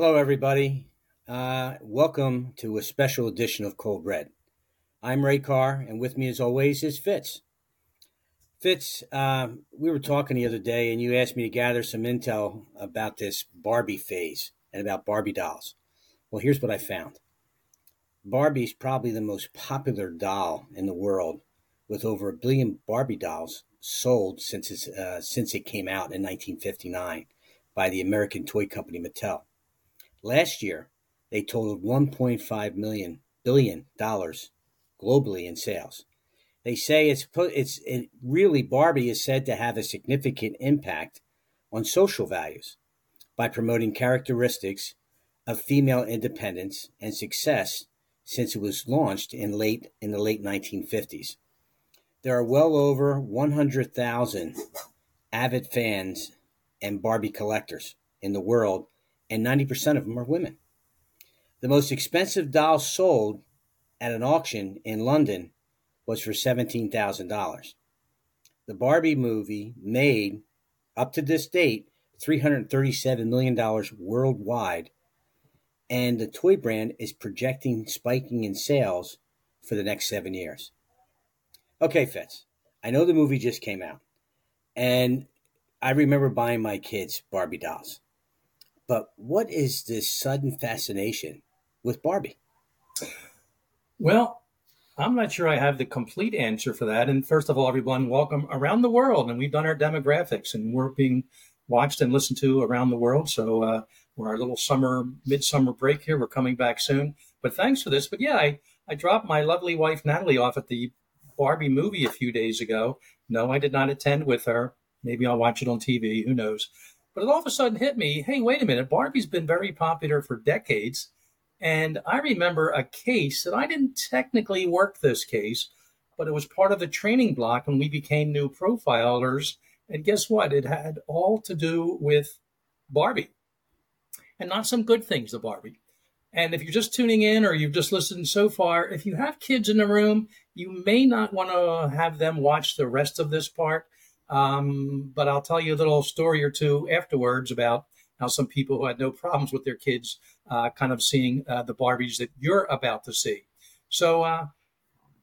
Hello, everybody. Uh, welcome to a special edition of Cold Red. I'm Ray Carr, and with me, as always, is Fitz. Fitz, uh, we were talking the other day, and you asked me to gather some intel about this Barbie phase and about Barbie dolls. Well, here's what I found Barbie's probably the most popular doll in the world, with over a billion Barbie dolls sold since, uh, since it came out in 1959 by the American toy company Mattel. Last year, they totaled 1.5 million billion dollars globally in sales. They say it's it's it really Barbie is said to have a significant impact on social values by promoting characteristics of female independence and success since it was launched in late in the late 1950s. There are well over 100,000 avid fans and Barbie collectors in the world and 90% of them are women. The most expensive doll sold at an auction in London was for $17,000. The Barbie movie made, up to this date, $337 million worldwide, and the toy brand is projecting spiking in sales for the next seven years. Okay, Fitz, I know the movie just came out, and I remember buying my kids Barbie dolls. But what is this sudden fascination with Barbie? Well, I'm not sure I have the complete answer for that. And first of all, everyone, welcome around the world. And we've done our demographics and we're being watched and listened to around the world. So uh, we're our little summer, midsummer break here. We're coming back soon. But thanks for this. But yeah, I, I dropped my lovely wife, Natalie, off at the Barbie movie a few days ago. No, I did not attend with her. Maybe I'll watch it on TV. Who knows? But it all of a sudden hit me hey, wait a minute. Barbie's been very popular for decades. And I remember a case that I didn't technically work this case, but it was part of the training block when we became new profilers. And guess what? It had all to do with Barbie and not some good things of Barbie. And if you're just tuning in or you've just listened so far, if you have kids in the room, you may not want to have them watch the rest of this part um, but I'll tell you a little story or two afterwards about how some people who had no problems with their kids uh, kind of seeing uh, the Barbies that you're about to see. So, uh,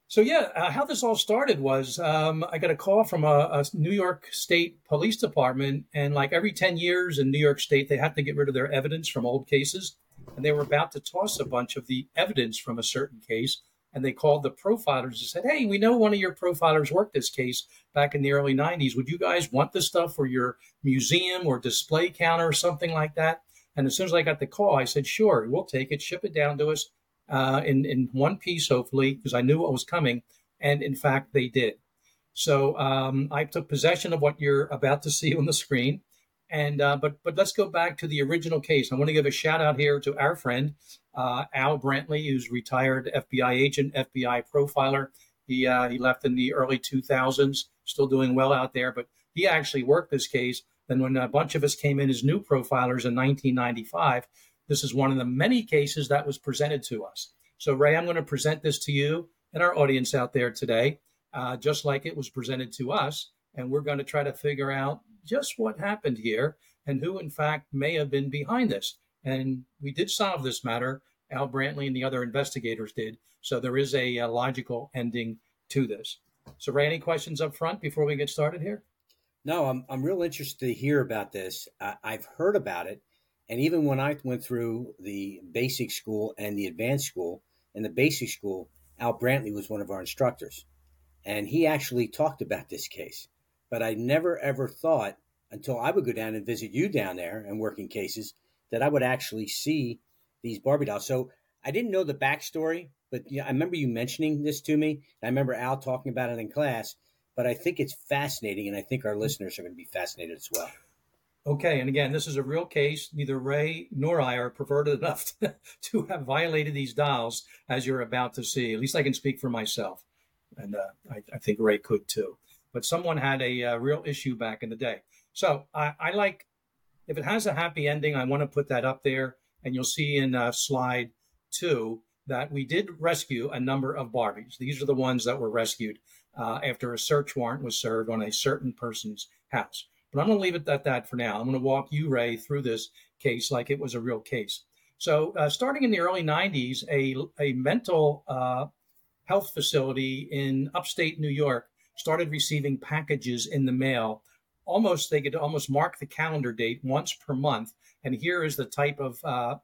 so yeah, uh, how this all started was um, I got a call from a, a, New York State Police Department, and like every 10 years in New York State, they have to get rid of their evidence from old cases. And they were about to toss a bunch of the evidence from a certain case and they called the profilers and said, Hey, we know one of your profilers worked this case back in the early 90s. Would you guys want this stuff for your museum or display counter or something like that? And as soon as I got the call, I said, Sure, we'll take it, ship it down to us uh, in, in one piece, hopefully, because I knew what was coming. And in fact, they did. So um, I took possession of what you're about to see on the screen. And uh, but but let's go back to the original case. I want to give a shout out here to our friend uh, Al Brantley, who's retired FBI agent, FBI profiler. He uh, he left in the early 2000s, still doing well out there. But he actually worked this case. Then when a bunch of us came in as new profilers in 1995, this is one of the many cases that was presented to us. So Ray, I'm going to present this to you and our audience out there today, uh, just like it was presented to us, and we're going to try to figure out just what happened here and who, in fact, may have been behind this. And we did solve this matter. Al Brantley and the other investigators did. So there is a, a logical ending to this. So, Ray, any questions up front before we get started here? No, I'm, I'm real interested to hear about this. I, I've heard about it. And even when I went through the basic school and the advanced school, in the basic school, Al Brantley was one of our instructors. And he actually talked about this case. But I never ever thought until I would go down and visit you down there and working cases that I would actually see these Barbie dolls. So I didn't know the backstory, but I remember you mentioning this to me. I remember Al talking about it in class. But I think it's fascinating, and I think our listeners are going to be fascinated as well. Okay, and again, this is a real case. Neither Ray nor I are perverted enough to have violated these dolls, as you're about to see. At least I can speak for myself, and uh, I, I, think Ray could too. But someone had a uh, real issue back in the day. So I, I, like if it has a happy ending, I want to put that up there. And you'll see in uh, slide two that we did rescue a number of Barbies. These are the ones that were rescued uh, after a search warrant was served on a certain person's house. But I'm going to leave it at that for now. I'm going to walk you, Ray, through this case like it was a real case. So, uh, starting in the early 90s, a, a mental uh, health facility in upstate New York started receiving packages in the mail. Almost, they could almost mark the calendar date once per month. And here is the type of uh,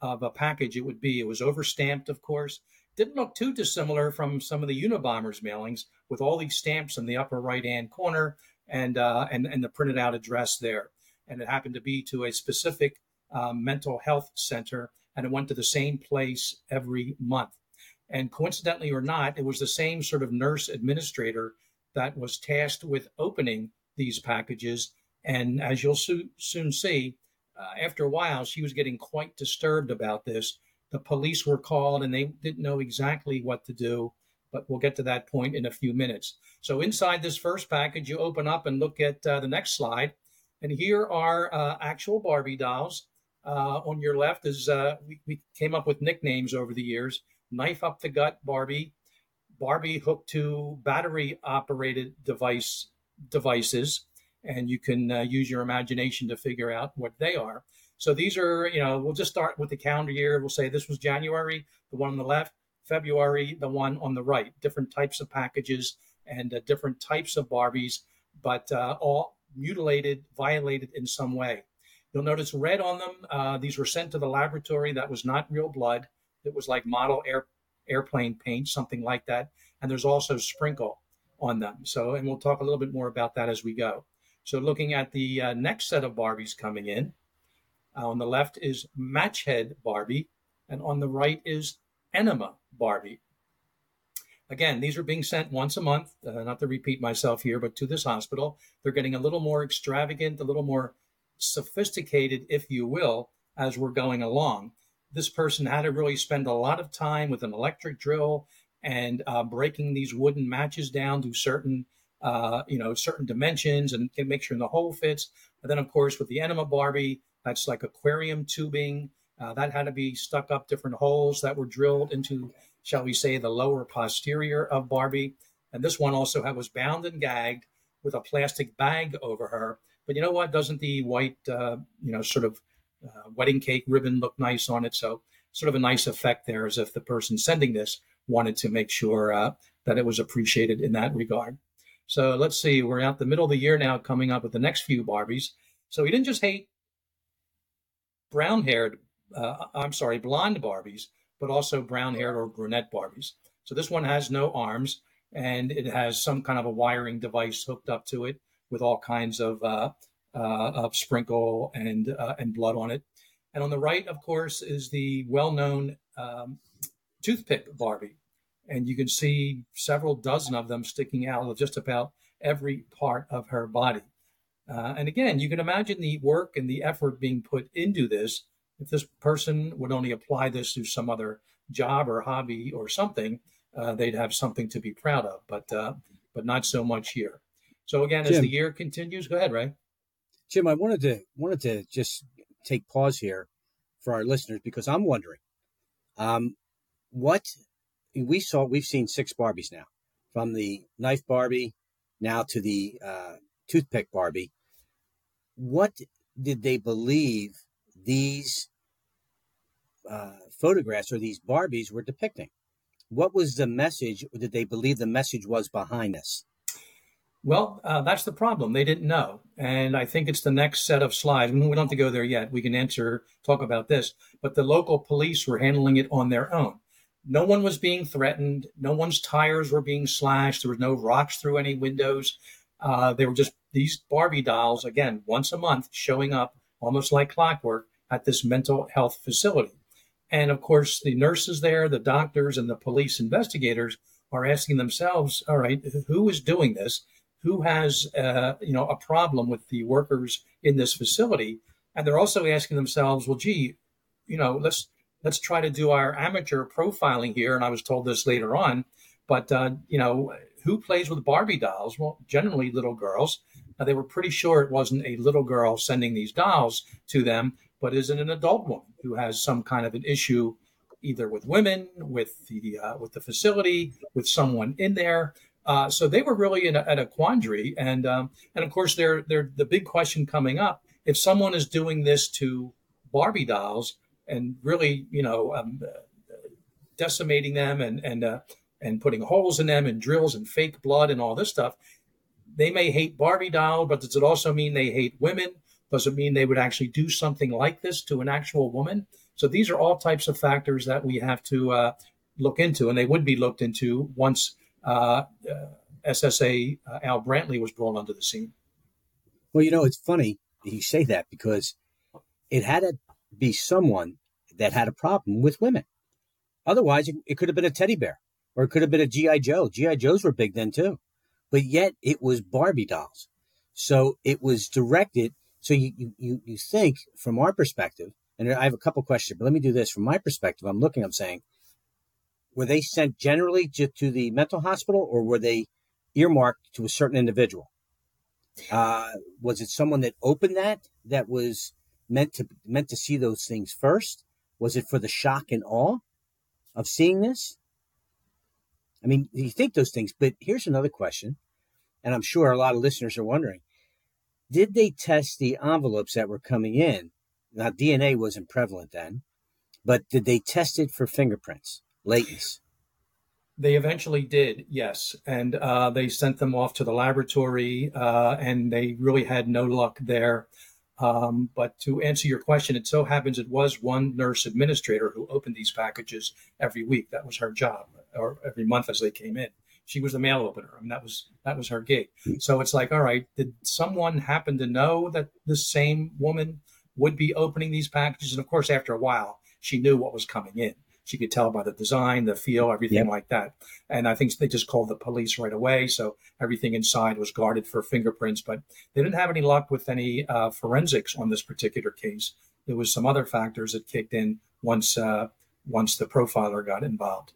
of a package it would be. It was overstamped, of course. Didn't look too dissimilar from some of the Unabomber's mailings, with all these stamps in the upper right hand corner and uh, and and the printed out address there. And it happened to be to a specific um, mental health center, and it went to the same place every month. And coincidentally or not, it was the same sort of nurse administrator that was tasked with opening these packages. And as you'll so- soon see, uh, after a while, she was getting quite disturbed about this. The police were called and they didn't know exactly what to do, but we'll get to that point in a few minutes. So, inside this first package, you open up and look at uh, the next slide. And here are uh, actual Barbie dolls. Uh, on your left is uh, we, we came up with nicknames over the years knife up the gut Barbie, Barbie hooked to battery operated device devices, and you can uh, use your imagination to figure out what they are. So these are, you know, we'll just start with the calendar year. We'll say this was January, the one on the left, February, the one on the right. Different types of packages and uh, different types of Barbies, but uh, all mutilated, violated in some way. You'll notice red on them. Uh, these were sent to the laboratory. That was not real blood. It was like model air, airplane paint, something like that. And there's also sprinkle on them. So, and we'll talk a little bit more about that as we go. So, looking at the uh, next set of Barbies coming in, uh, on the left is Matchhead Barbie, and on the right is Enema Barbie. Again, these are being sent once a month, uh, not to repeat myself here, but to this hospital. They're getting a little more extravagant, a little more sophisticated, if you will, as we're going along this person had to really spend a lot of time with an electric drill and uh, breaking these wooden matches down to certain uh, you know certain dimensions and can make sure the hole fits. And then of course with the enema barbie that's like aquarium tubing uh, that had to be stuck up different holes that were drilled into shall we say the lower posterior of barbie. And this one also had, was bound and gagged with a plastic bag over her. But you know what? Doesn't the white uh, you know sort of uh, wedding cake ribbon looked nice on it. So sort of a nice effect there, as if the person sending this wanted to make sure uh, that it was appreciated in that regard. So let's see, we're at the middle of the year now, coming up with the next few Barbies. So he didn't just hate brown haired, uh, I'm sorry, blonde Barbies, but also brown haired or brunette Barbies. So this one has no arms and it has some kind of a wiring device hooked up to it with all kinds of uh, of sprinkle and uh, and blood on it. And on the right, of course, is the well-known um, toothpick Barbie, and you can see several dozen of them sticking out of just about every part of her body. Uh, and again, you can imagine the work and the effort being put into this. If this person would only apply this to some other job or hobby or something, uh, they'd have something to be proud of. But uh, but not so much here. So again, Jim, as the year continues, go ahead, Ray. Jim, I wanted to wanted to just take pause here for our listeners because I'm wondering, um, what we saw. We've seen six Barbies now, from the knife Barbie now to the uh, toothpick Barbie. What did they believe these uh, photographs or these Barbies were depicting? What was the message? Or did they believe the message was behind this? Well, uh, that's the problem. They didn't know. And I think it's the next set of slides. We don't have to go there yet. We can answer, talk about this. But the local police were handling it on their own. No one was being threatened. No one's tires were being slashed. There was no rocks through any windows. Uh, they were just these Barbie dolls, again, once a month, showing up almost like clockwork at this mental health facility. And of course, the nurses there, the doctors, and the police investigators are asking themselves, all right, who is doing this? Who has uh, you know a problem with the workers in this facility, and they're also asking themselves, well, gee, you know, let's let's try to do our amateur profiling here. And I was told this later on, but uh, you know, who plays with Barbie dolls? Well, generally little girls. Now, they were pretty sure it wasn't a little girl sending these dolls to them, but is it an adult woman who has some kind of an issue, either with women, with the uh, with the facility, with someone in there, uh, so they were really in a, at a quandary, and um, and of course, they're, they're the big question coming up: if someone is doing this to Barbie dolls and really, you know, um, decimating them and and uh, and putting holes in them and drills and fake blood and all this stuff. They may hate Barbie doll, but does it also mean they hate women? Does it mean they would actually do something like this to an actual woman? So these are all types of factors that we have to uh, look into, and they would be looked into once uh, uh SSA uh, Al Brantley was brought onto the scene. Well, you know, it's funny you say that because it had to be someone that had a problem with women. Otherwise, it, it could have been a teddy bear or it could have been a G.I. Joe. G.I. Joes were big then too. But yet it was Barbie dolls. So it was directed. So you, you, you think from our perspective, and I have a couple questions, but let me do this. From my perspective, I'm looking, I'm saying, were they sent generally to, to the mental hospital or were they earmarked to a certain individual? Uh, was it someone that opened that that was meant to meant to see those things first? Was it for the shock and awe of seeing this? I mean, you think those things, but here's another question, and I'm sure a lot of listeners are wondering: Did they test the envelopes that were coming in? Now, DNA wasn't prevalent then, but did they test it for fingerprints, latents? They eventually did, yes, and uh, they sent them off to the laboratory, uh, and they really had no luck there. Um, but to answer your question, it so happens it was one nurse administrator who opened these packages every week. That was her job, or every month as they came in. She was the mail opener. I mean, that was that was her gig. So it's like, all right, did someone happen to know that the same woman would be opening these packages? And of course, after a while, she knew what was coming in. She could tell by the design, the feel, everything yep. like that. And I think they just called the police right away. So everything inside was guarded for fingerprints, but they didn't have any luck with any uh, forensics on this particular case. There was some other factors that kicked in once uh, once the profiler got involved.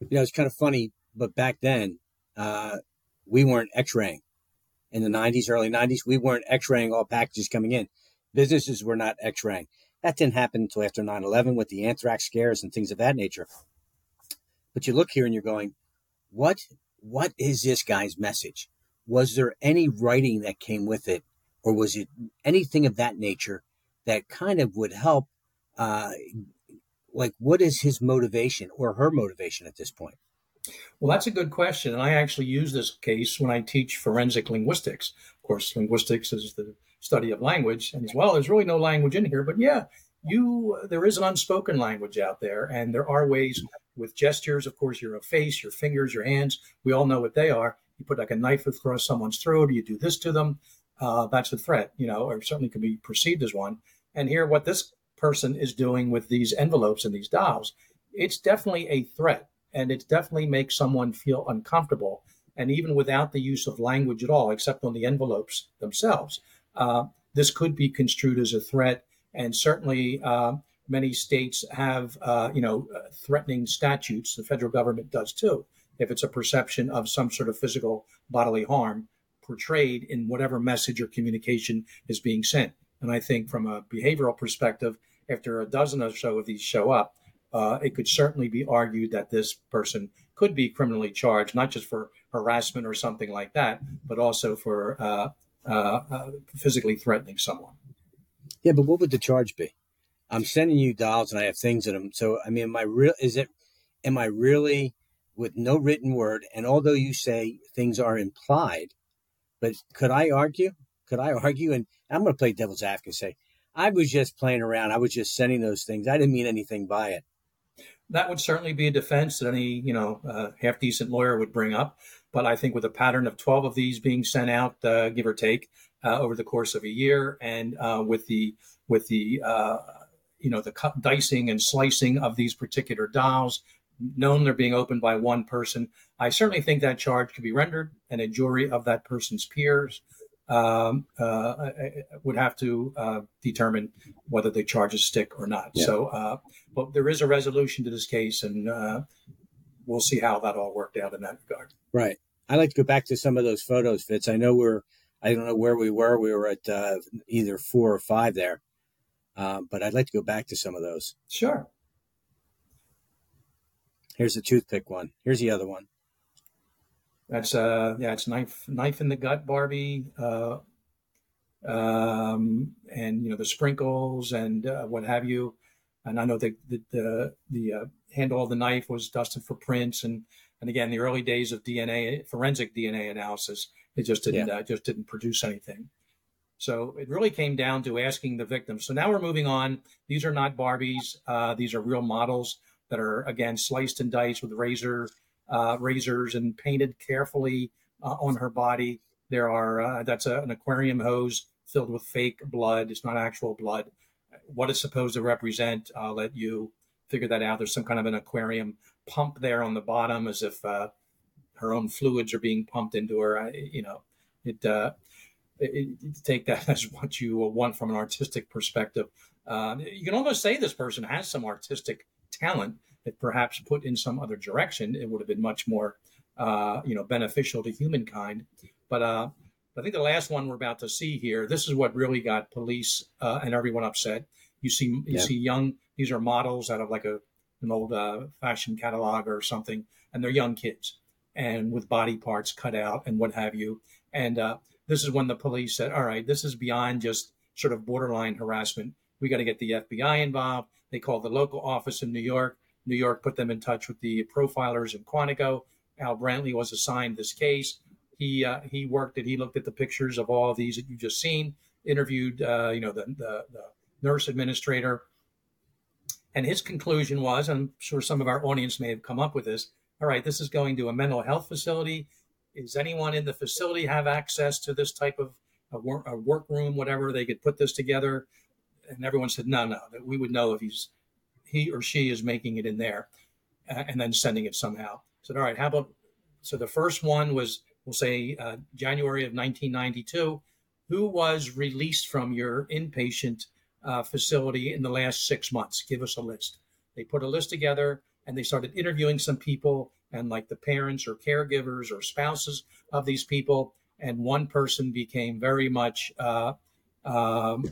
You know, it's kind of funny, but back then uh, we weren't X-raying in the 90s, early 90s. We weren't X-raying all packages coming in. Businesses were not X-raying. That didn't happen until after 9 11 with the anthrax scares and things of that nature. But you look here and you're going, what, what is this guy's message? Was there any writing that came with it? Or was it anything of that nature that kind of would help? Uh, like, what is his motivation or her motivation at this point? Well, that's a good question. And I actually use this case when I teach forensic linguistics. Of course, linguistics is the study of language. And as well, there's really no language in here, but yeah, you there is an unspoken language out there, and there are ways with gestures. Of course, your face, your fingers, your hands. We all know what they are. You put like a knife across someone's throat, or you do this to them. Uh, that's a threat, you know, or certainly can be perceived as one. And here, what this person is doing with these envelopes and these dolls, it's definitely a threat, and it definitely makes someone feel uncomfortable. And even without the use of language at all, except on the envelopes themselves, uh, this could be construed as a threat. And certainly, uh, many states have, uh, you know, uh, threatening statutes. The federal government does too. If it's a perception of some sort of physical bodily harm portrayed in whatever message or communication is being sent. And I think from a behavioral perspective, after a dozen or so of these show up, uh, it could certainly be argued that this person could be criminally charged, not just for harassment or something like that, but also for uh, uh, uh, physically threatening someone. Yeah, but what would the charge be? I'm sending you dolls and I have things in them. So, I mean, am I real? Is it? Am I really with no written word? And although you say things are implied, but could I argue? Could I argue? And I'm going to play devil's advocate. Say I was just playing around. I was just sending those things. I didn't mean anything by it. That would certainly be a defense that any you know uh, half decent lawyer would bring up. But I think with a pattern of 12 of these being sent out, uh, give or take, uh, over the course of a year, and uh, with the with the uh, you know the cut, dicing and slicing of these particular dolls, known they're being opened by one person, I certainly think that charge could be rendered, and a jury of that person's peers um, uh, would have to uh, determine whether the charges stick or not. Yeah. So, uh, but there is a resolution to this case, and uh, we'll see how that all worked out in that regard. Right. I like to go back to some of those photos, Fitz. I know we're, I don't know where we were. We were at uh, either four or five there, um, but I'd like to go back to some of those. Sure. Here's the toothpick one. Here's the other one. That's uh yeah, it's knife knife in the gut, Barbie. Uh, um, and you know the sprinkles and uh, what have you. And I know that the the, the uh, handle of the knife was dusted for prints, and and again the early days of DNA forensic DNA analysis, it just didn't yeah. uh, just didn't produce anything. So it really came down to asking the victim. So now we're moving on. These are not Barbies. Uh, these are real models that are again sliced and diced with razor uh, razors and painted carefully uh, on her body. There are uh, that's a, an aquarium hose filled with fake blood. It's not actual blood. What it's supposed to represent, I'll let you figure that out. There's some kind of an aquarium pump there on the bottom, as if uh, her own fluids are being pumped into her. I, you know, it, uh, it, it, take that as what you want from an artistic perspective. Uh, you can almost say this person has some artistic talent that perhaps put in some other direction, it would have been much more, uh, you know, beneficial to humankind. But uh, I think the last one we're about to see here, this is what really got police uh, and everyone upset. You see, you yeah. see young. These are models out of like a an old uh, fashion catalog or something, and they're young kids and with body parts cut out and what have you. And uh, this is when the police said, "All right, this is beyond just sort of borderline harassment. We got to get the FBI involved." They called the local office in New York. New York put them in touch with the profilers in Quantico. Al Brantley was assigned this case. He uh, he worked it. He looked at the pictures of all of these that you've just seen. Interviewed, uh, you know, the, the, the nurse administrator, and his conclusion was, I'm sure some of our audience may have come up with this. All right, this is going to a mental health facility. Is anyone in the facility have access to this type of a, work, a workroom, whatever they could put this together? And everyone said, no, no, that we would know if he's he or she is making it in there uh, and then sending it somehow. Said, all right, how about so the first one was, we'll say, uh, January of 1992. Who was released from your inpatient uh, facility in the last six months? Give us a list. They put a list together and they started interviewing some people and like the parents or caregivers or spouses of these people. And one person became very much, uh, um,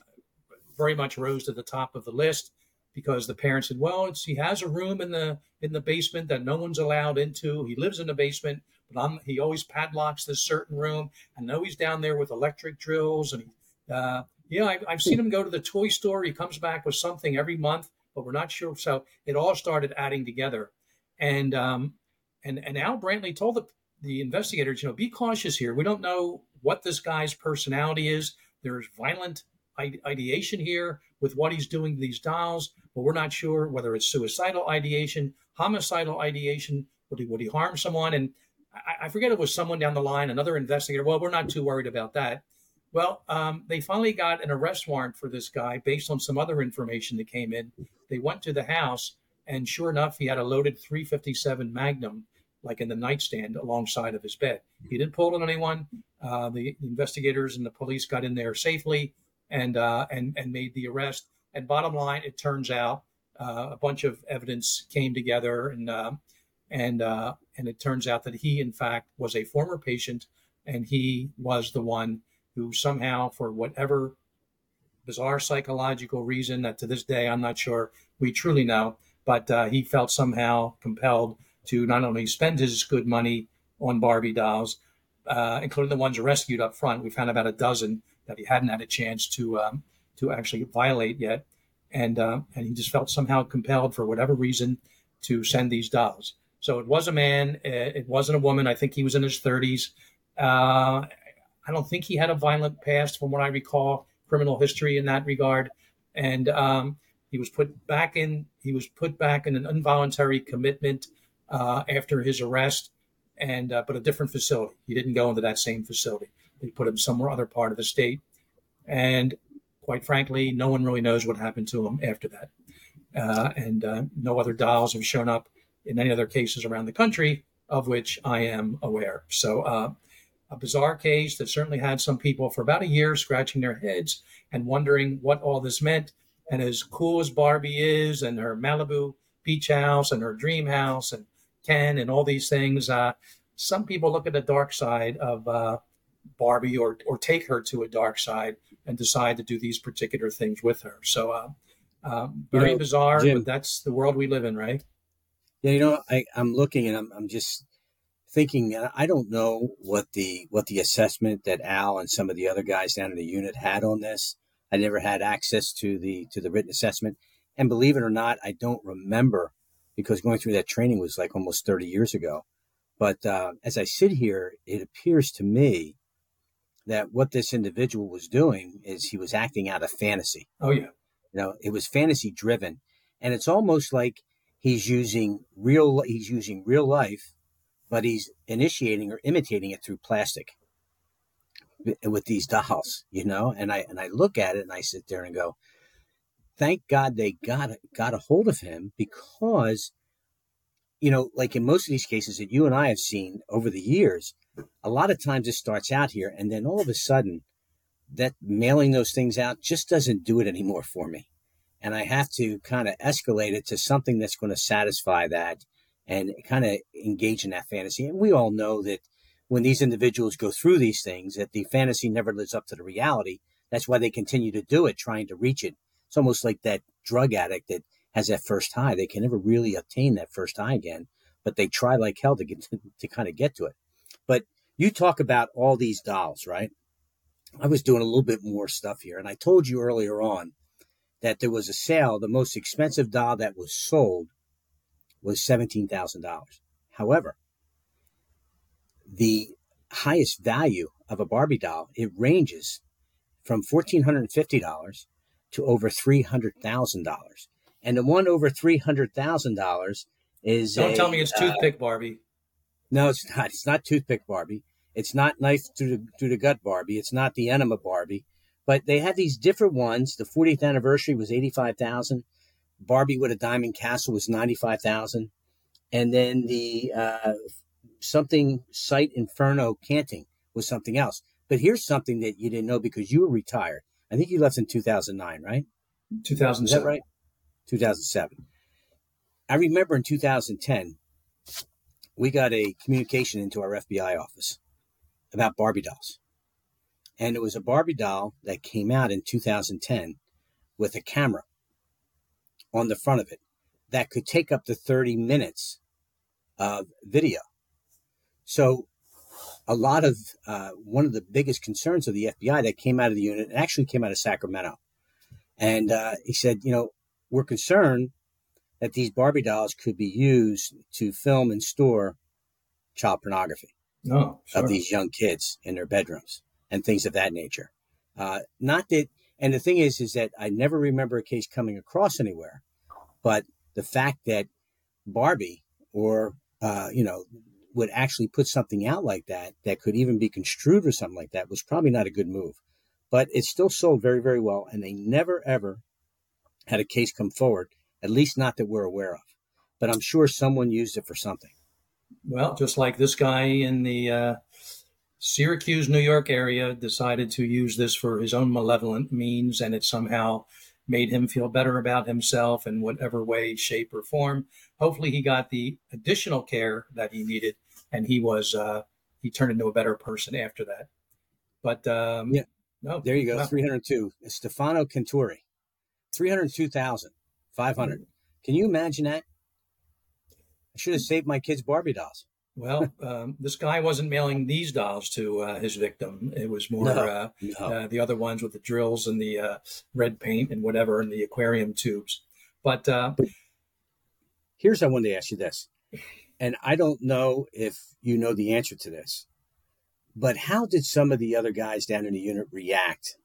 very much rose to the top of the list because the parents said, "Well, he has a room in the in the basement that no one's allowed into. He lives in the basement, but I'm, he always padlocks this certain room. I know he's down there with electric drills, and uh, yeah, I, I've seen him go to the toy store. He comes back with something every month, but we're not sure. So it all started adding together, and um, and and Al Brantley told the the investigators, you know, be cautious here. We don't know what this guy's personality is. There's violent ideation here with what he's doing to these dolls, but we're not sure whether it's suicidal ideation, homicidal ideation. Would he, would he harm someone? And I, I forget it was someone down the line, another investigator. Well, we're not too worried about that. Well, um, they finally got an arrest warrant for this guy based on some other information that came in. They went to the house, and sure enough, he had a loaded 357 Magnum, like in the nightstand alongside of his bed. He didn't pull on anyone. Uh, the investigators and the police got in there safely and uh, and and made the arrest. And bottom line, it turns out uh, a bunch of evidence came together, and uh, and uh, and it turns out that he, in fact, was a former patient, and he was the one who somehow, for whatever bizarre psychological reason that to this day I'm not sure we truly know, but uh, he felt somehow compelled to not only spend his good money on Barbie dolls, uh, including the ones rescued up front. We found about a dozen that he hadn't had a chance to um, to actually violate yet, and uh, and he just felt somehow compelled for whatever reason to send these dolls. So it was a man. It wasn't a woman. I think he was in his 30s. Uh, I don't think he had a violent past, from what I recall, criminal history in that regard. And um, he was put back in. He was put back in an involuntary commitment uh, after his arrest, and uh, but a different facility. He didn't go into that same facility. They put him somewhere other part of the state. And quite frankly, no one really knows what happened to him after that. Uh, and uh, no other dolls have shown up in any other cases around the country of which I am aware. So, uh, a bizarre case that certainly had some people for about a year scratching their heads and wondering what all this meant. And as cool as Barbie is, and her Malibu beach house, and her dream house, and Ken, and all these things, uh, some people look at the dark side of uh, Barbie or or take her to a dark side and decide to do these particular things with her. So, uh, um, very you know, bizarre, Jim, but that's the world we live in, right? Yeah, you know, I, I'm looking and I'm, I'm just thinking I don't know what the what the assessment that Al and some of the other guys down in the unit had on this. I never had access to the to the written assessment, and believe it or not, I don't remember because going through that training was like almost 30 years ago. But uh, as I sit here, it appears to me that what this individual was doing is he was acting out of fantasy. Oh yeah, you know, it was fantasy driven, and it's almost like he's using real he's using real life, but he's initiating or imitating it through plastic with these dolls. You know, and I and I look at it and I sit there and go, thank God they got got a hold of him because, you know, like in most of these cases that you and I have seen over the years, a lot of times it starts out here and then all of a sudden that mailing those things out just doesn't do it anymore for me. And I have to kind of escalate it to something that's going to satisfy that and kind of engage in that fantasy. And we all know that when these individuals go through these things, that the fantasy never lives up to the reality. That's why they continue to do it, trying to reach it. It's almost like that drug addict that has that first high. They can never really obtain that first high again, but they try like hell to get to, to kind of get to it. But you talk about all these dolls, right? I was doing a little bit more stuff here, and I told you earlier on that there was a sale. The most expensive doll that was sold was seventeen thousand dollars. However, the highest value of a Barbie doll it ranges from fourteen hundred and fifty dollars to over three hundred thousand dollars, and the one over three hundred thousand dollars is. Don't a, tell me it's uh, toothpick Barbie. No, it's not. It's not toothpick Barbie. It's not knife through the, through the gut Barbie. It's not the enema Barbie. But they had these different ones. The 40th anniversary was 85,000. Barbie with a diamond castle was 95,000. And then the uh, something Sight Inferno canting was something else. But here's something that you didn't know because you were retired. I think you left in 2009, right? 2007. Is that right? 2007. I remember in 2010, we got a communication into our FBI office about Barbie dolls. And it was a Barbie doll that came out in 2010 with a camera on the front of it that could take up to 30 minutes of video. So, a lot of uh, one of the biggest concerns of the FBI that came out of the unit and actually came out of Sacramento. And uh, he said, you know, we're concerned that these Barbie dolls could be used to film and store child pornography oh, sure. of these young kids in their bedrooms and things of that nature. Uh, not that, and the thing is, is that I never remember a case coming across anywhere, but the fact that Barbie or uh, you know would actually put something out like that that could even be construed or something like that was probably not a good move. But it still sold very, very well, and they never ever had a case come forward at least not that we're aware of. But I'm sure someone used it for something. Well, just like this guy in the uh, Syracuse, New York area decided to use this for his own malevolent means, and it somehow made him feel better about himself in whatever way, shape, or form. Hopefully, he got the additional care that he needed, and he was uh, he turned into a better person after that. But um, yeah, no, there you go, well, 302. Stefano Canturi, 302,000. 500. Can you imagine that? I should have saved my kids' Barbie dolls. Well, um, this guy wasn't mailing these dolls to uh, his victim. It was more no, uh, no. Uh, the other ones with the drills and the uh, red paint and whatever and the aquarium tubes. But, uh, but here's I wanted to ask you this, and I don't know if you know the answer to this, but how did some of the other guys down in the unit react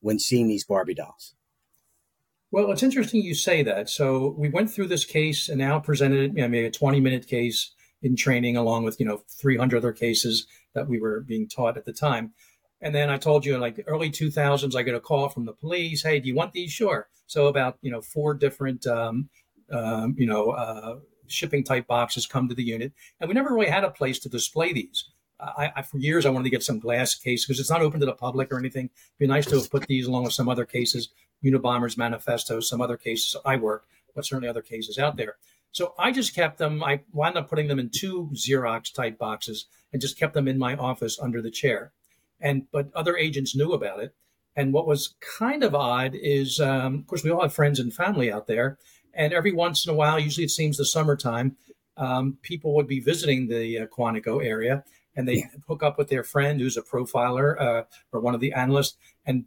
when seeing these Barbie dolls? Well, it's interesting you say that. So we went through this case and now presented it, I mean, a 20 minute case in training along with, you know, 300 other cases that we were being taught at the time. And then I told you in like early 2000s, I get a call from the police. Hey, do you want these? Sure. So about, you know, four different, um, um, you know, uh, shipping type boxes come to the unit. And we never really had a place to display these. I, I, for years I wanted to get some glass case because it's not open to the public or anything. It'd be nice to have put these along with some other cases, Unabomber's manifesto, some other cases I work, but certainly other cases out there. So I just kept them. I wound up putting them in two Xerox type boxes and just kept them in my office under the chair. And but other agents knew about it. And what was kind of odd is, um, of course, we all have friends and family out there, and every once in a while, usually it seems the summertime, um, people would be visiting the uh, Quantico area and they hook up with their friend who's a profiler uh, or one of the analysts. And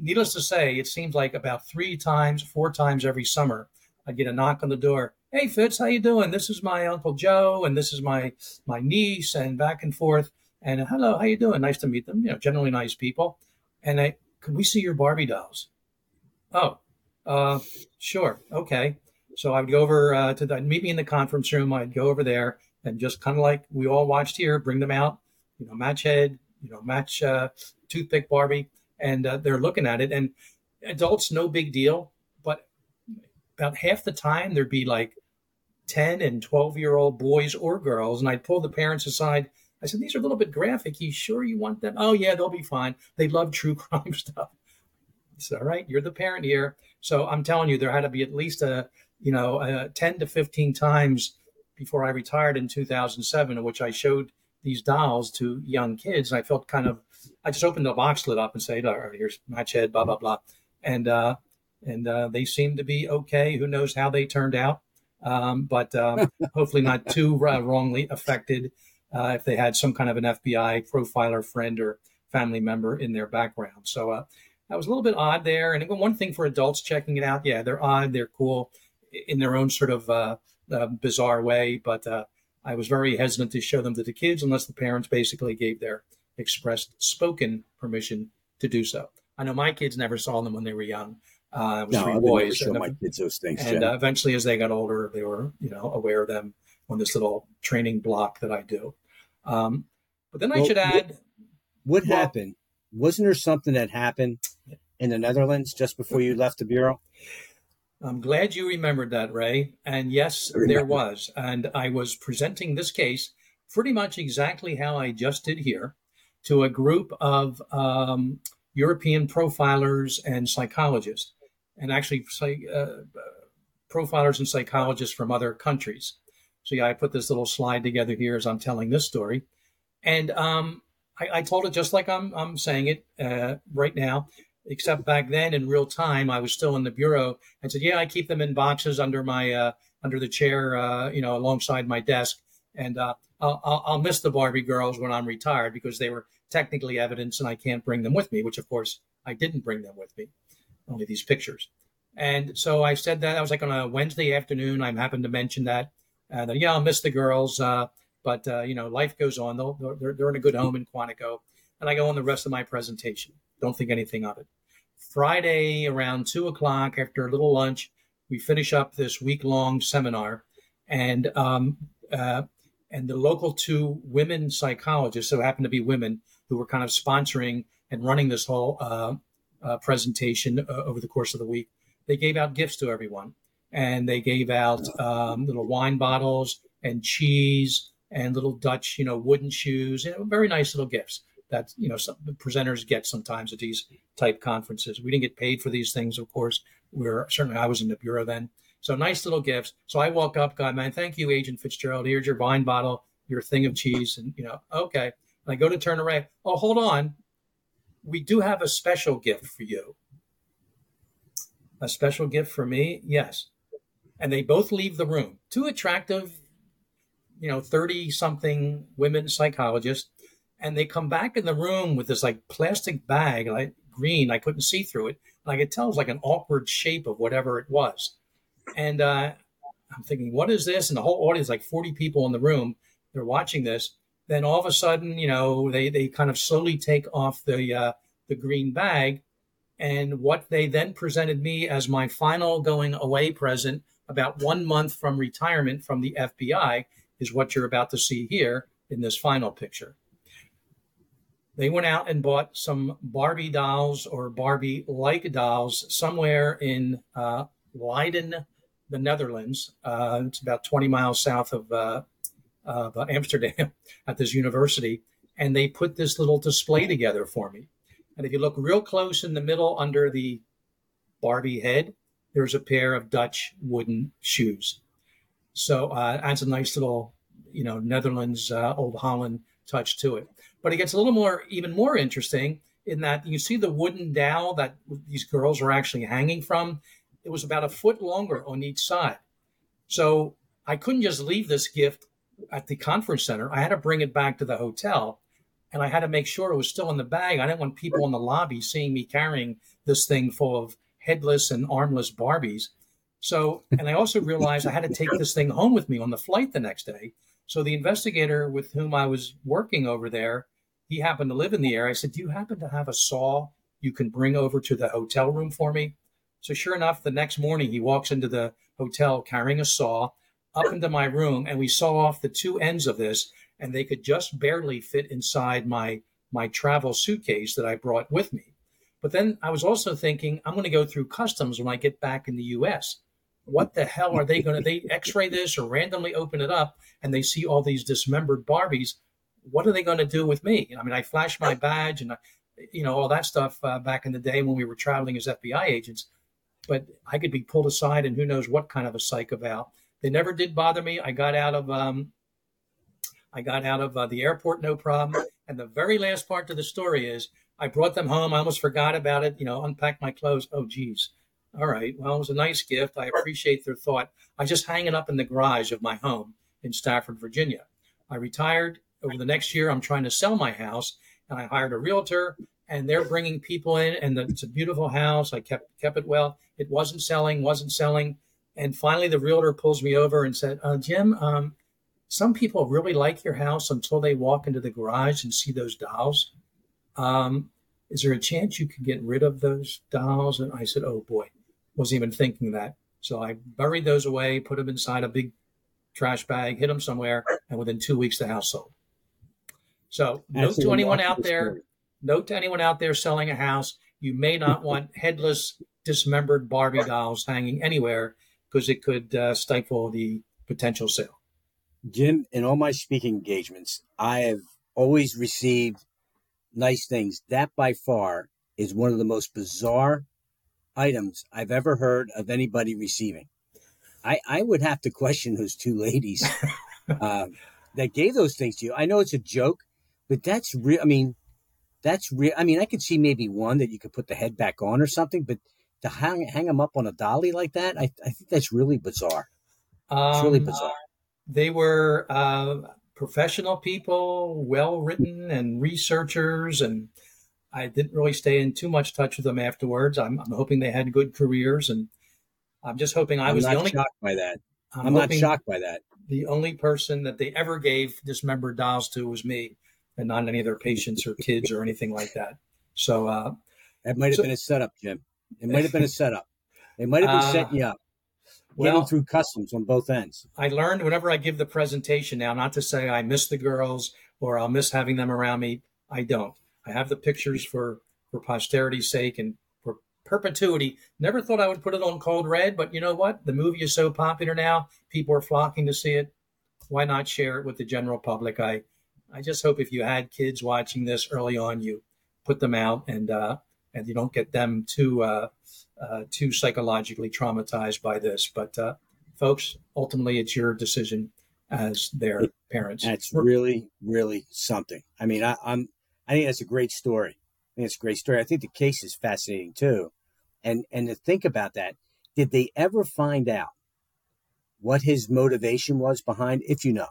needless to say, it seems like about three times, four times every summer, I get a knock on the door. Hey Fitz, how you doing? This is my uncle Joe, and this is my my niece, and back and forth. And hello, how you doing? Nice to meet them. You know, generally nice people. And I, can we see your Barbie dolls? Oh, uh, sure, okay. So I would go over uh, to the meet me in the conference room. I'd go over there and just kind of like we all watched here, bring them out, you know, match head, you know, match uh, toothpick Barbie, and uh, they're looking at it. And adults, no big deal, but about half the time there'd be like 10 and 12 year old boys or girls, and I'd pull the parents aside. I said, These are a little bit graphic. You sure you want them? Oh, yeah, they'll be fine. They love true crime stuff. It's all right. You're the parent here. So I'm telling you, there had to be at least a you know, uh, 10 to 15 times before I retired in 2007, in which I showed these dolls to young kids. And I felt kind of, I just opened the box lid up and said, all right, here's match head, blah, blah, blah. And, uh, and uh, they seemed to be okay. Who knows how they turned out? Um, but um, hopefully not too uh, wrongly affected uh, if they had some kind of an FBI profiler friend or family member in their background. So uh, that was a little bit odd there. And one thing for adults checking it out, yeah, they're odd, they're cool in their own sort of uh, uh, bizarre way. But uh, I was very hesitant to show them to the kids unless the parents basically gave their expressed spoken permission to do so. I know my kids never saw them when they were young. Uh, it was no, three I boys. show my kids those things. And uh, eventually, as they got older, they were, you know, aware of them on this little training block that I do. Um, but then well, I should add, what, what well, happened? Wasn't there something that happened in the Netherlands just before you left the bureau? I'm glad you remembered that, Ray. And yes, there was. And I was presenting this case pretty much exactly how I just did here to a group of um, European profilers and psychologists, and actually uh, profilers and psychologists from other countries. So, yeah, I put this little slide together here as I'm telling this story. And um, I, I, told it just like I'm, I'm saying it uh, right now except back then in real time, I was still in the bureau and said, yeah, I keep them in boxes under my, uh, under the chair, uh, you know, alongside my desk. And uh, I'll, I'll miss the Barbie girls when I'm retired because they were technically evidence and I can't bring them with me, which of course I didn't bring them with me, only these pictures. And so I said that I was like on a Wednesday afternoon. I happened to mention that, uh, that yeah, I'll miss the girls, uh, but uh, you know, life goes on. They'll, they're, they're in a good home in Quantico, and I go on the rest of my presentation. Don't think anything of it. Friday around two o'clock after a little lunch, we finish up this week long seminar, and um, uh, and the local two women psychologists, so happen to be women who were kind of sponsoring and running this whole uh, uh, presentation uh, over the course of the week. They gave out gifts to everyone, and they gave out um, little wine bottles and cheese and little Dutch, you know, wooden shoes, you know, very nice little gifts that you know some presenters get sometimes at these type conferences. We didn't get paid for these things, of course. We're certainly I was in the bureau then. So nice little gifts. So I walk up, God, man, thank you, Agent Fitzgerald. Here's your wine bottle, your thing of cheese, and you know, okay. And I go to turn around. Oh, hold on. We do have a special gift for you. A special gift for me? Yes. And they both leave the room. Two attractive, you know, 30 something women psychologists and they come back in the room with this like plastic bag, like green. I couldn't see through it. And I could tell it was like an awkward shape of whatever it was. And uh, I'm thinking, what is this? And the whole audience, like 40 people in the room, they're watching this. Then all of a sudden, you know, they they kind of slowly take off the uh, the green bag, and what they then presented me as my final going away present, about one month from retirement from the FBI, is what you're about to see here in this final picture they went out and bought some Barbie dolls or Barbie like dolls somewhere in uh, Leiden, the Netherlands. Uh, it's about 20 miles south of, uh, of Amsterdam at this university. And they put this little display together for me. And if you look real close in the middle under the Barbie head, there's a pair of Dutch wooden shoes. So uh, a nice little, you know, Netherlands, uh, Old Holland touch to it. But it gets a little more, even more interesting in that you see the wooden dowel that these girls are actually hanging from. It was about a foot longer on each side. So I couldn't just leave this gift at the conference center. I had to bring it back to the hotel and I had to make sure it was still in the bag. I didn't want people in the lobby seeing me carrying this thing full of headless and armless Barbies. So, and I also realized I had to take this thing home with me on the flight the next day. So the investigator with whom I was working over there, he happened to live in the area. I said, Do you happen to have a saw you can bring over to the hotel room for me? So sure enough, the next morning he walks into the hotel carrying a saw up into my room and we saw off the two ends of this and they could just barely fit inside my my travel suitcase that I brought with me. But then I was also thinking I'm going to go through customs when I get back in the US. What the hell are they going to they x-ray this or randomly open it up and they see all these dismembered Barbies? What are they going to do with me? I mean, I flashed my badge and I, you know all that stuff uh, back in the day when we were traveling as FBI agents. But I could be pulled aside and who knows what kind of a psych about. They never did bother me. I got out of um, I got out of uh, the airport no problem. And the very last part to the story is I brought them home. I almost forgot about it. You know, unpacked my clothes. Oh, geez. All right. Well, it was a nice gift. I appreciate their thought. I just hang it up in the garage of my home in Stafford, Virginia. I retired. Over the next year, I'm trying to sell my house, and I hired a realtor, and they're bringing people in, and it's a beautiful house. I kept kept it well. It wasn't selling, wasn't selling, and finally, the realtor pulls me over and said, uh, "Jim, um, some people really like your house until they walk into the garage and see those dolls. Um, is there a chance you could get rid of those dolls? And I said, oh boy, wasn't even thinking that. So I buried those away, put them inside a big trash bag, hid them somewhere, and within two weeks the house sold. So note to anyone out there, note to anyone out there selling a house, you may not want headless, dismembered Barbie dolls hanging anywhere because it could uh, stifle the potential sale. Jim, in all my speaking engagements, I have always received nice things. That by far is one of the most bizarre items I've ever heard of anybody receiving. I, I would have to question those two ladies uh, that gave those things to you. I know it's a joke, but that's real. I mean, that's real. I mean, I could see maybe one that you could put the head back on or something, but to hang, hang them up on a dolly like that, I, I think that's really bizarre. It's really um, bizarre they were uh, professional people, well written, and researchers. And I didn't really stay in too much touch with them afterwards. I'm, I'm hoping they had good careers, and I'm just hoping I I'm was the only shocked by that. I'm, I'm not shocked by that. The only person that they ever gave dismembered dolls to was me, and not any of their patients or kids or anything like that. So uh, that might have so, been a setup, Jim. It might have been a setup. They might have been uh, setting you up well, through customs on both ends. I learned whenever I give the presentation now not to say I miss the girls or I'll miss having them around me. I don't. I have the pictures for for posterity's sake and for perpetuity. Never thought I would put it on Cold Red, but you know what? The movie is so popular now, people are flocking to see it. Why not share it with the general public? I I just hope if you had kids watching this early on, you put them out and uh, and you don't get them too uh, uh, too psychologically traumatized by this. But uh, folks, ultimately, it's your decision as their parents. That's really, really something. I mean, I, I'm I think that's a great story. I think it's a great story. I think the case is fascinating too, and and to think about that, did they ever find out what his motivation was behind? If you know,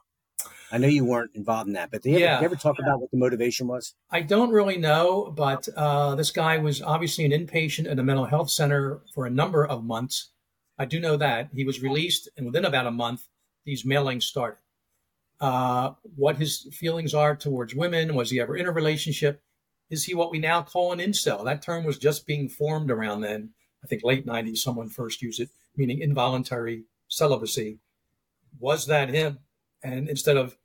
I know you weren't involved in that, but did you, yeah. ever, ever talk about what the motivation was? I don't really know, but uh, this guy was obviously an inpatient at a mental health center for a number of months. I do know that he was released, and within about a month, these mailings started. Uh, what his feelings are towards women? Was he ever in a relationship? Is he what we now call an incel? That term was just being formed around then. I think late 90s, someone first used it, meaning involuntary celibacy. Was that him? And instead of,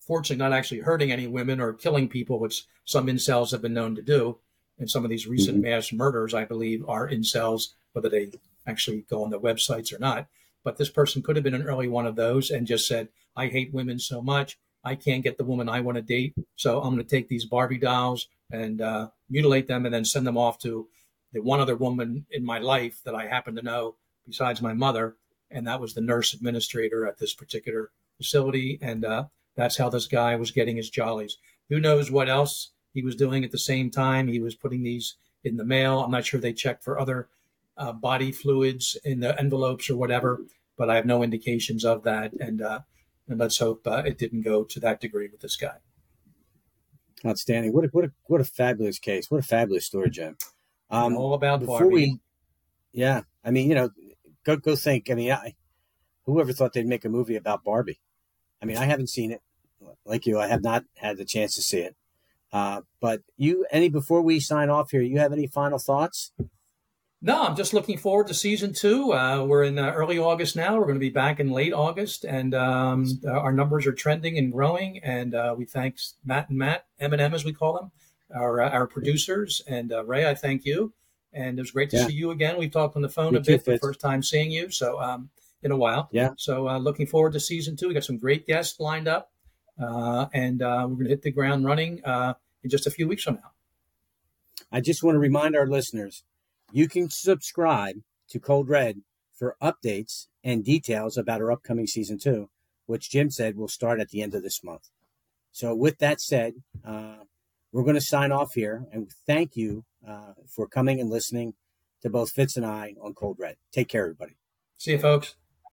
fortunately, not actually hurting any women or killing people, which some incels have been known to do, and some of these recent mm-hmm. mass murders, I believe, are incels, whether they actually go on the websites or not. But this person could have been an early one of those and just said, I hate women so much. I can't get the woman I want to date. So I'm going to take these Barbie dolls and uh, mutilate them and then send them off to the one other woman in my life that I happen to know besides my mother. And that was the nurse administrator at this particular facility, and uh, that's how this guy was getting his jollies. Who knows what else he was doing at the same time? He was putting these in the mail. I'm not sure they checked for other uh, body fluids in the envelopes or whatever. but I have no indications of that. And, uh, and let's hope uh, it didn't go to that degree with this guy. Outstanding. What a, what a, what a fabulous case. What a fabulous story, Jim. Um, all about before Barbie. we, yeah. I mean, you know, go go think. I mean, I, whoever thought they'd make a movie about Barbie? I mean, I haven't seen it. Like you, I have not had the chance to see it. Uh, but you, any before we sign off here, you have any final thoughts? No, I'm just looking forward to season two. Uh, we're in uh, early August now. We're going to be back in late August, and um, our numbers are trending and growing. And uh, we thank Matt and Matt, M&M as we call them, our uh, our producers. And uh, Ray, I thank you. And it was great to yeah. see you again. We've talked on the phone a bit, too, the first time seeing you. So um, in a while. Yeah. So uh, looking forward to season two. We got some great guests lined up, and we're going to hit the ground running in just a few weeks from now. I just want to remind our listeners you can subscribe to Cold Red for updates and details about our upcoming season two, which Jim said will start at the end of this month. So, with that said, uh, we're going to sign off here and thank you uh, for coming and listening to both Fitz and I on Cold Red. Take care, everybody. See you, folks.